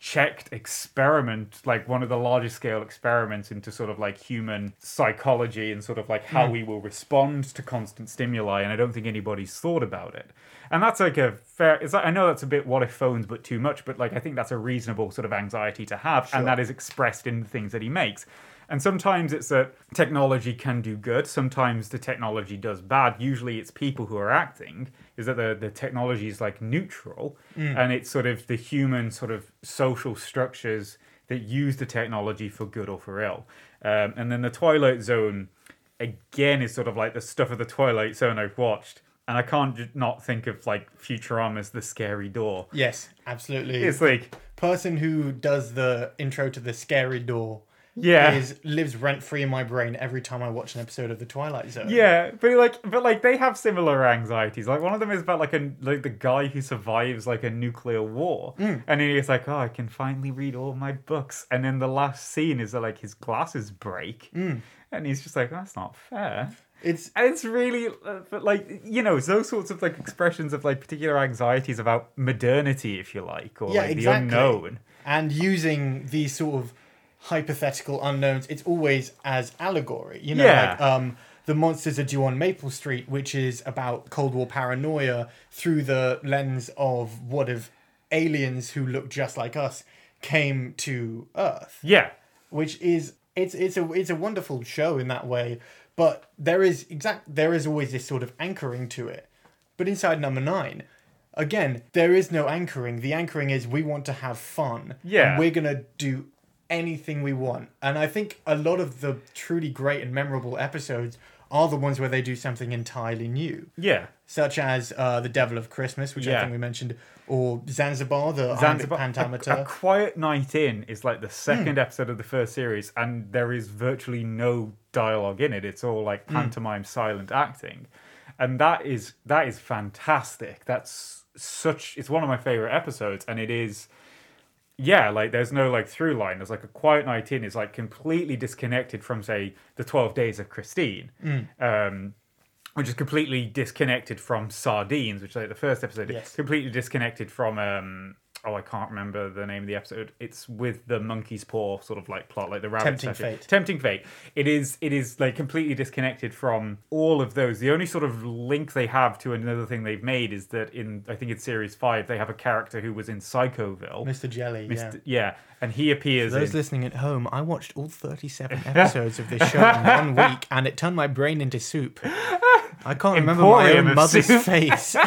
checked experiment, like one of the largest scale experiments into sort of like human psychology and sort of like how hmm. we will respond to constant stimuli. And I don't think anybody's thought about it. And that's like a fair. It's like, I know that's a bit what if phones, but too much. But like I think that's a reasonable sort of anxiety to have, and that is expressed in the things that he makes. And sometimes it's that technology can do good. Sometimes the technology does bad. Usually it's people who are acting. Is that the the technology is like neutral, and it's sort of the human sort of social structures that use the technology for good or for ill. Um, and then the Twilight Zone again is sort of like the stuff of the Twilight Zone I've watched. And I can't not think of like Futurama's The Scary Door. Yes, absolutely. It's like, person who does the intro to the scary door yeah. is lives rent free in my brain every time I watch an episode of the Twilight Zone. Yeah, but like, but like, they have similar anxieties. Like one of them is about like a like the guy who survives like a nuclear war, and then he's like, "Oh, I can finally read all my books." And then the last scene is that like his glasses break, and he's just like, "That's not fair." It's And it's really, uh, but like you know, those sorts of like expressions of like particular anxieties about modernity, if you like, or Yeah, like exactly. the unknown. and using these sort of hypothetical unknowns, it's always as allegory. You know, Yeah. like um, the monsters are due on Maple Street, which is about Cold War paranoia through the lens of what if aliens who look just like us came to Earth. Yeah, which is it's it's a it's a wonderful show in that way but there is exact there is always this sort of anchoring to it but inside number nine again there is no anchoring the anchoring is we want to have fun Yeah. and we're gonna do anything we want and i think a lot of the truly great and memorable episodes are the ones where they do something entirely new yeah. such as uh, the devil of christmas which i think we mentioned or zanzibar the Zanzibar, iambic a, a Quiet Night In is like the Hmm. second episode of the first series, and there is virtually no dialogue in it. It's all Hmm. like pantomime, silent acting, and that is that is fantastic. That's such. It's one of my favorite episodes, and it is. Yeah, like there's no like through line. There's like a Quiet Night In is like completely disconnected from say the Twelve Days of Christine. Hmm. Um, which is completely disconnected from Sardines, which is like the first episode. Yes. Completely disconnected from um oh I can't remember the name of the episode. It's with the monkey's paw sort of like plot, like the rabbit Tempting statue. Fate. Tempting Fate. It is it is like completely disconnected from all of those. The only sort of link they have to another thing they've made is that in I think it's series five they have a character who was in Psychoville. mr jelly yeah Mr. Yeah, and he appears For those in listening at home, I watched all 37 episodes of this show in one week and it turned my brain into soup. I can't remember my Emporium own of mother's soup. face.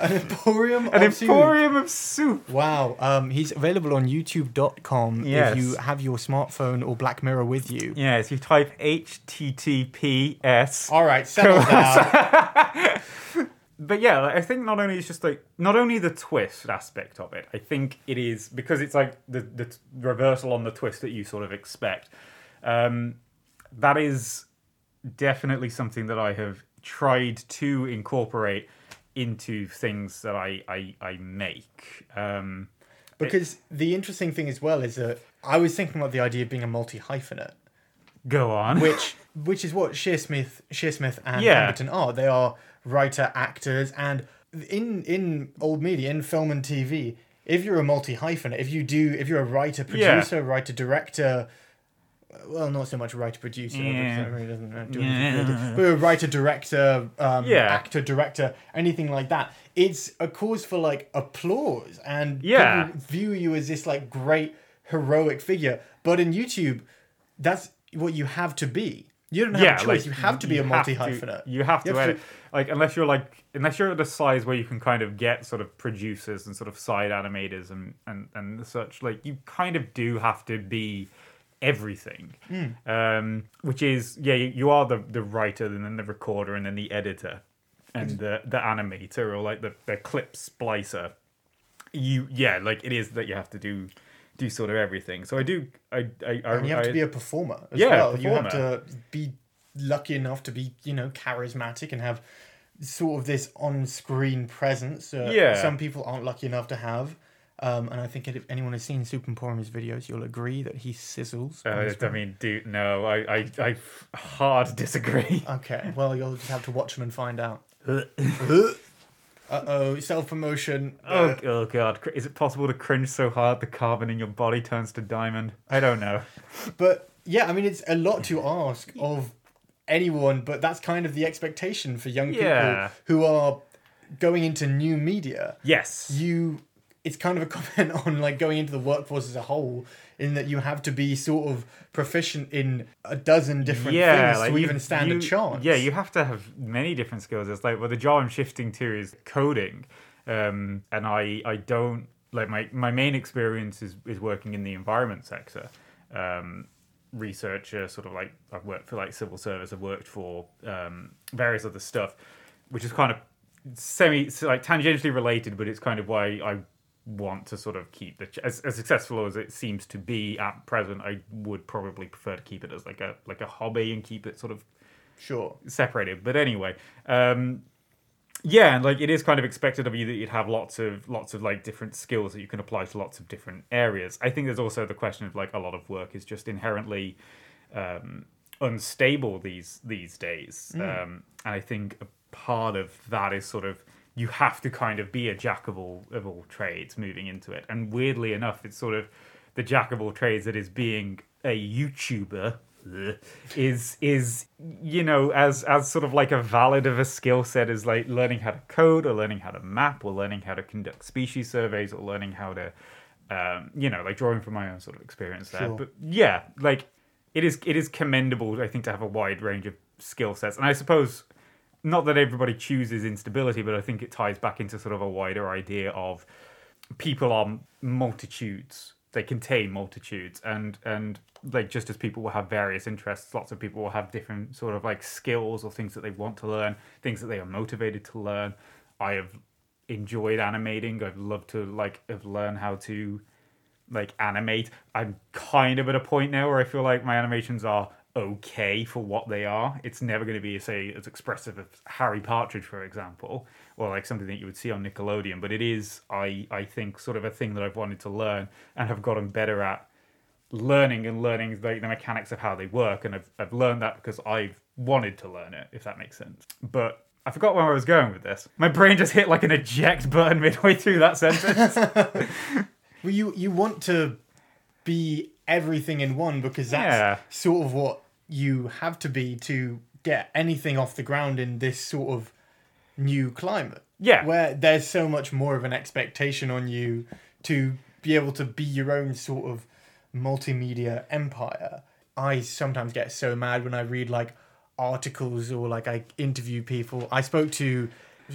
An emporium an of soup. emporium of soup. Wow. Um, he's available on youtube.com Yes. if you have your smartphone or Black Mirror with you. Yeah, if you type HTTPS. All right, settle down. But yeah, I think not only it's just like not only the twist aspect of it. I think it is because it's like the the t- reversal on the twist that you sort of expect. Um, that is definitely something that I have tried to incorporate into things that I I, I make. Um, Because the interesting thing as well is that I was thinking about the idea of being a multi hyphenate. go on. which which is what Shearsmith Shearsmith and Yeah. Pemberton are. They are writer actors, and in in old media, in film and TV, if you're a multi hyphenate, if you do, if you're a writer producer, writer director. Well, not so much writer producer because Yeah. that really doesn't uh, do Yeah. anything. But a writer director, um, Yeah. actor director, anything like that. It's a cause for like applause, and Yeah. people view you as this like great heroic figure. But in YouTube, that's what you have to be. You don't have yeah, a choice. like, you have to be a multi hyphenate. You have to You have edit. Like unless you're like unless you're at the size where you can kind of get sort of producers and sort of side animators and and and such. Like you kind of do have to be everything. Hmm. Um, which is yeah, you, are the the writer and then the recorder and then the editor and the the animator or like the the clip splicer. You yeah, like it is that you have to do do sort of everything. So I do I I, I And you have I- to be a performer as Yeah, well. You have to be lucky enough to be, you know, charismatic and have sort of this on-screen presence. Uh, Yeah. Some people aren't lucky enough to have. Um, and I think if anyone has seen Soup Emporium's videos, you'll agree that he sizzles. Uh, I mean, dude, no, I, I, I hard disagree. Okay, well, you'll just have to watch him and find out. Uh oh, self promotion. Oh, oh god, Cr- is it possible to cringe so hard the carbon in your body turns to diamond? I don't know. But yeah, I mean, it's a lot to ask of anyone, but that's kind of the expectation for young Yeah. people who are going into new media. Yes. You, it's kind of a comment on like going into the workforce as a whole, in that you have to be sort of proficient in a dozen different things to you- even stand you- a chance. Yeah, you have to have many different skills. It's like well, the job I'm shifting to is coding, um, and I I don't like my my main experience is is working in the environment sector. Um, researcher, sort of like I've worked for like civil service. I've worked for um, various other stuff, which is kind of semi like tangentially related, but it's kind of why I want to sort of keep the as, as successful as it seems to be at present. I would probably prefer to keep it as like a like a hobby and keep it sort of sure. separated. But anyway, um, yeah, and like it is kind of expected of you that you'd have lots of lots of like different skills that you can apply to lots of different areas. I think there's also the question of like a lot of work is just inherently um, unstable these these days, um, and I think a part of that is sort of you have to kind of be a jack of all of all trades moving into it. And weirdly enough, it's sort of the jack of all trades that is being a YouTuber is is you know as as sort of like a valid of a skill set as like learning how to code or learning how to map or learning how to conduct species surveys or learning how to um, you know like drawing from my own sort of experience there Sure. but yeah like it is it is commendable i think to have a wide range of skill sets and i suppose not that everybody chooses instability but i think it ties back into sort of a wider idea of people are multitudes. They contain multitudes and and like just as people will have various interests lots of people will have different sort of like skills or things that they want to learn things that they are motivated to learn. I have enjoyed animating. I've loved to like have learned how to like animate. I'm kind of at a point now where i feel like my animations are okay for what they are. It's never going to be say as expressive as harry partridge for example or like something that you would see on nickelodeon but it is i i think sort of a thing that i've wanted to learn and have gotten better at learning and learning like the mechanics of how they work and I've, I've learned that because i've wanted to learn it if that makes sense. But i forgot where i was going with this. My brain just hit like an eject button midway through that sentence. Well, you you want to be everything in one because that's Yeah. sort of what you have to be to get anything off the ground in this sort of new climate. Yeah. Where there's so much more of an expectation on you to be able to be your own sort of multimedia empire. I sometimes get so mad when I read like articles or like I interview people. I spoke to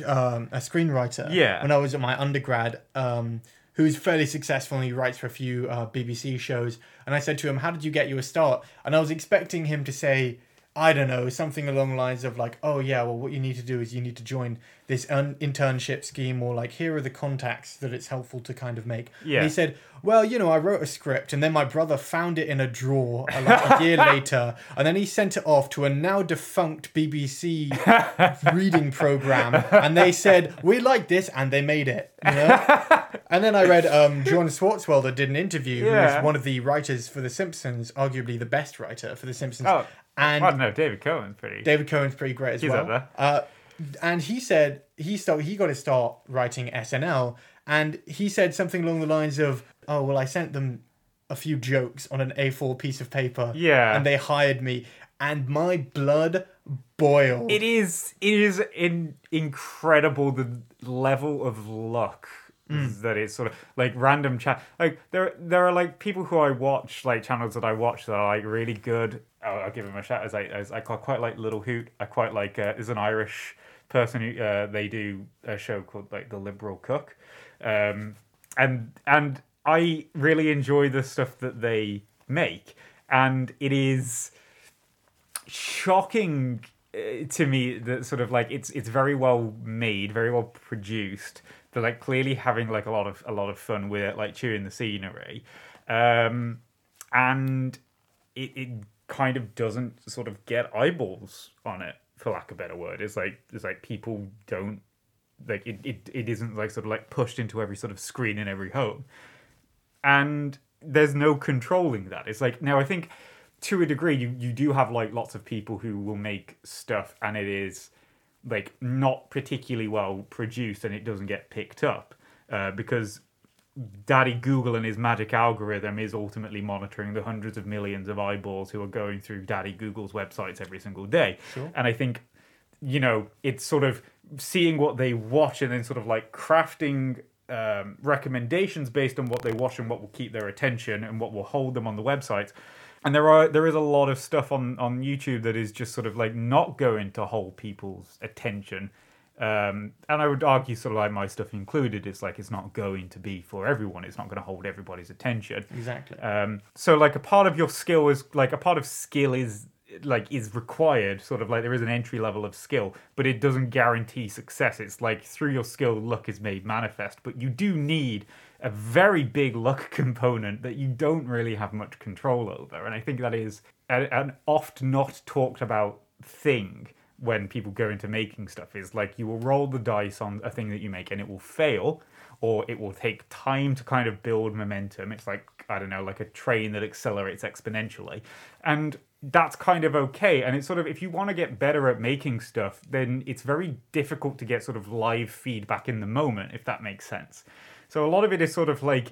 um, a screenwriter Yeah. when I was at my undergrad, um, who's fairly successful and he writes for a few uh, BBC shows. And I said to him, How did you get your start? And I was expecting him to say, I don't know, something along the lines of like, oh yeah, well, what you need to do is you need to join this un- internship scheme, or like, here are the contacts that it's helpful to kind of make. Yeah. And he said, well, you know, I wrote a script, and then my brother found it in a drawer uh, like a year later, and then he sent it off to a now defunct BBC reading program, and they said, we like this, and they made it. You know? and then I read um, John Swartzwelder did an interview, Yeah. who's one of the writers for The Simpsons, arguably the best writer for The Simpsons. Oh, and I don't know. David Cohen's pretty. David Cohen's pretty great as He's well. up there. Uh, and he said he start, he got to start writing SNL, and he said something along the lines of, "Oh well, I sent them a few jokes on an A4 piece of paper, Yeah. and they hired me, and my blood boiled." It is. It is in, incredible the level of luck that it's sort of like random chat. Like there, there are like people who I watch, like channels that I watch that are like really good I'll, I'll give them a shout. As I, as I quite like Little Hoot. I quite like. Uh, there's an Irish person who uh, they do a show called like The Liberal Cook, um, and and I really enjoy the stuff that they make, and it is shocking uh, to me that sort of like it's it's very well made, very well produced. They're like clearly having like a lot of a lot of fun with it, like chewing the scenery, um, and it it kind of doesn't sort of get eyeballs on it, for lack of a better word. It's like it's like people don't like it, it, it isn't like sort of like pushed into every sort of screen in every home. And there's no controlling that. It's like now i think to a degree you, you do have like lots of people who will make stuff and it is like not particularly well produced and it doesn't get picked up uh, because daddy google and his magic algorithm is ultimately monitoring the hundreds of millions of eyeballs who are going through daddy google's websites every single day Sure. and i think you know it's sort of seeing what they watch and then sort of like crafting um, recommendations based on what they watch and what will keep their attention and what will hold them on the website and there are there is a lot of stuff on on youtube that is just sort of like not going to hold people's attention um, and I would argue, sort of like my stuff included, it's like it's not going to be for everyone. It's not going to hold everybody's attention. Exactly. Um, so like a part of your skill is like a part of skill is like is required. Sort of like there is an entry level of skill, but it doesn't guarantee success. It's like through your skill, luck is made manifest. But you do need a very big luck component that you don't really have much control over, and I think that is an oft not talked about thing when people go into making stuff is like you will roll the dice on a thing that you make and it will fail or it will take time to kind of build momentum. It's like i don't know like a train that accelerates exponentially. And that's kind of okay. And it's sort of if you want to get better at making stuff then it's very difficult to get sort of live feedback in the moment if that makes sense so a lot of it is sort of like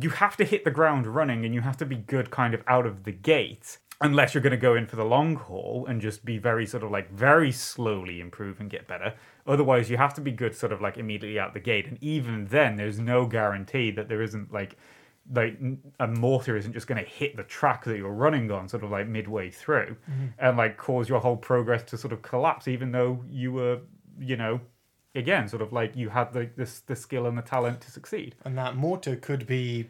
you have to hit the ground running and you have to be good kind of out of the gate unless you're going to go in for the long haul and just be very sort of like very slowly improve and get better. Otherwise you have to be good sort of like immediately out the gate. And even then there's no guarantee that there isn't like like a mortar isn't just going to hit the track that you're running on sort of like midway through mm-hmm. and like cause your whole progress to sort of collapse even though you were you know again sort of like you have the the, the skill and the talent to succeed and that mortar could be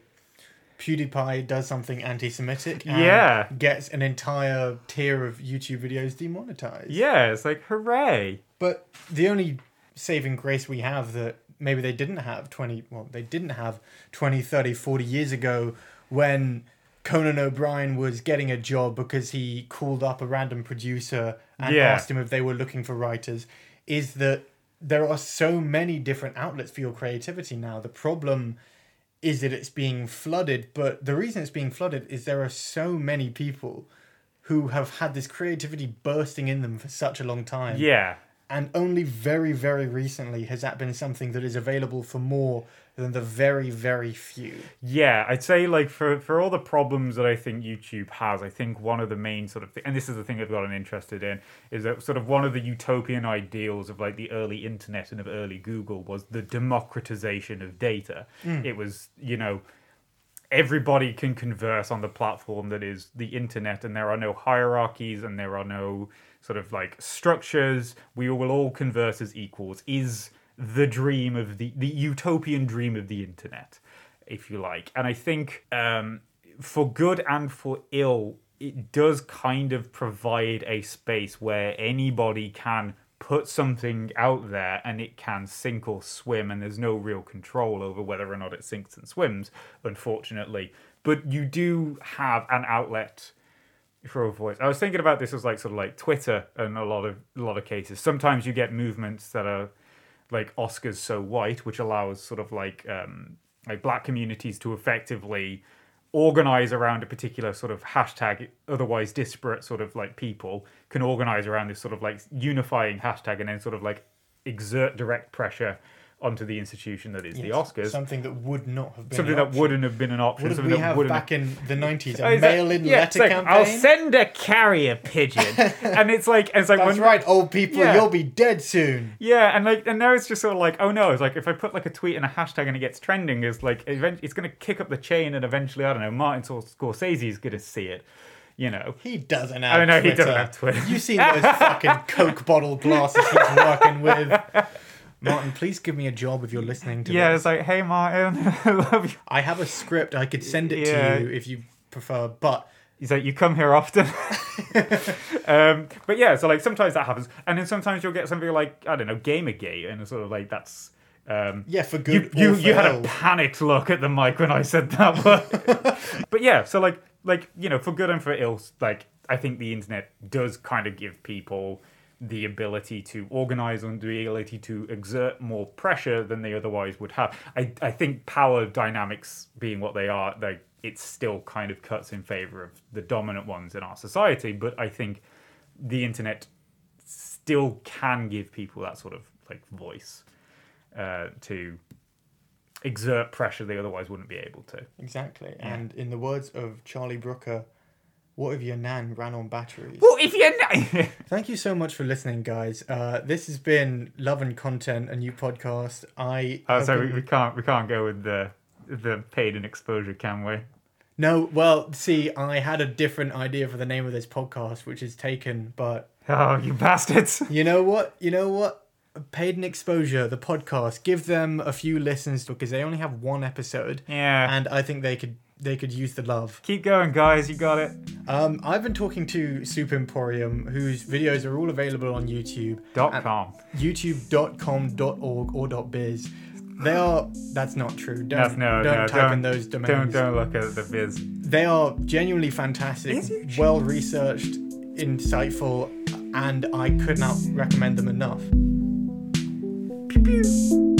PewDiePie does something anti-Semitic. And Yeah. Gets an entire tier of YouTube videos demonetized. yeah it's like hooray But the only saving grace we have that maybe they didn't have 20, well, they didn't have 20, 30, 40 years ago when Conan O'Brien was getting a job because he called up a random producer and Yeah. asked him if they were looking for writers is that there are so many different outlets for your creativity now. The problem is that it's being flooded, but the reason it's being flooded is there are so many people who have had this creativity bursting in them for such a long time yeah and only very very recently has that been something that is available for more than the very very few. Yeah, I'd say like for for all the problems that I think YouTube has, I think one of the main sort of thi- and this is the thing I've gotten interested in is that sort of one of the utopian ideals of like the early internet and of early Google was the democratization of data. Hmm. It was, you know, everybody can converse on the platform that is the internet and there are no hierarchies and there are no sort of like structures. We will all converse as equals. Is the dream of the the utopian dream of the internet if you like. And i think um for good and for ill it does kind of provide a space where anybody can put something out there and it can sink or swim and there's no real control over whether or not it sinks and swims unfortunately. But you do have an outlet for a voice. I was thinking about this as like sort of like twitter in a lot of a lot of cases. Sometimes you get movements that are like oscars so white which allows sort of like um like black communities to effectively organize around a particular sort of hashtag otherwise disparate sort of like people can organize around this sort of like unifying hashtag and then sort of like exert direct pressure onto the institution that is the oscars something that would not have been something an that option. wouldn't have been an option what did something we have back in the 90s Oh, a mail-in yeah, letter like, campaign I'll send a carrier pigeon, and it's like, it's like that's when, right old people Yeah. you'll be dead soon Yeah, and like, and now it's just sort of like, oh no, it's like if I put like a tweet and a hashtag and it gets trending, is like, it's going to kick up the chain, and eventually, I don't know, Martin Scor- Scorsese is going to see it. you know. He doesn't have. Oh, no, he doesn't have Twitter. You seen those fucking Coke bottle glasses he's working with? Martin, please give me a job if you're listening to me. Yeah, this. it's like, hey Martin, I love you. I have a script. I could send it Yeah. to you if you prefer, but He's like, you come here often. um, but yeah, so like sometimes that happens, and then sometimes you'll get something like I don't know, Gamergate, and it's sort of like that's. Um, yeah, for you good. you, or for you had a panicked look at the mic when I said that word. but yeah, so like like you know, for good and for ill, like I think the internet does kind of give people the ability to organize and the ability to exert more pressure than they otherwise would have. I I think power dynamics being what they are, like it still kind of cuts in favor of the dominant ones in our society. But I think the internet still can give people that sort of like voice uh, to exert pressure they otherwise wouldn't be able to. Exactly. And in the words of Charlie Brooker, what if your nan ran on batteries? Well, if you're Thank you so much for listening, guys. Uh, this has been Love and Content, a new podcast. I oh, have so we, been- we can't we can't go with the the paid and exposure, can we? no. Well, see, I had a different idea for the name of this podcast, which is taken. But Oh, you bastards! you know what? You know what? Paid and exposure, the podcast. Give them a few listens because they only have one episode, Yeah, and I think they could they could use the love. keep going, guys. You got it. Um, I've been talking to Soup Emporium, whose videos are all available on YouTube. Dot com. youtube.com.org or .biz. They are. That's not true. Don't, That's no, don't no, type don't, in those domains. Don't don't look at the viz. They are genuinely fantastic, well researched, insightful, and I could not recommend them enough. Pew pew.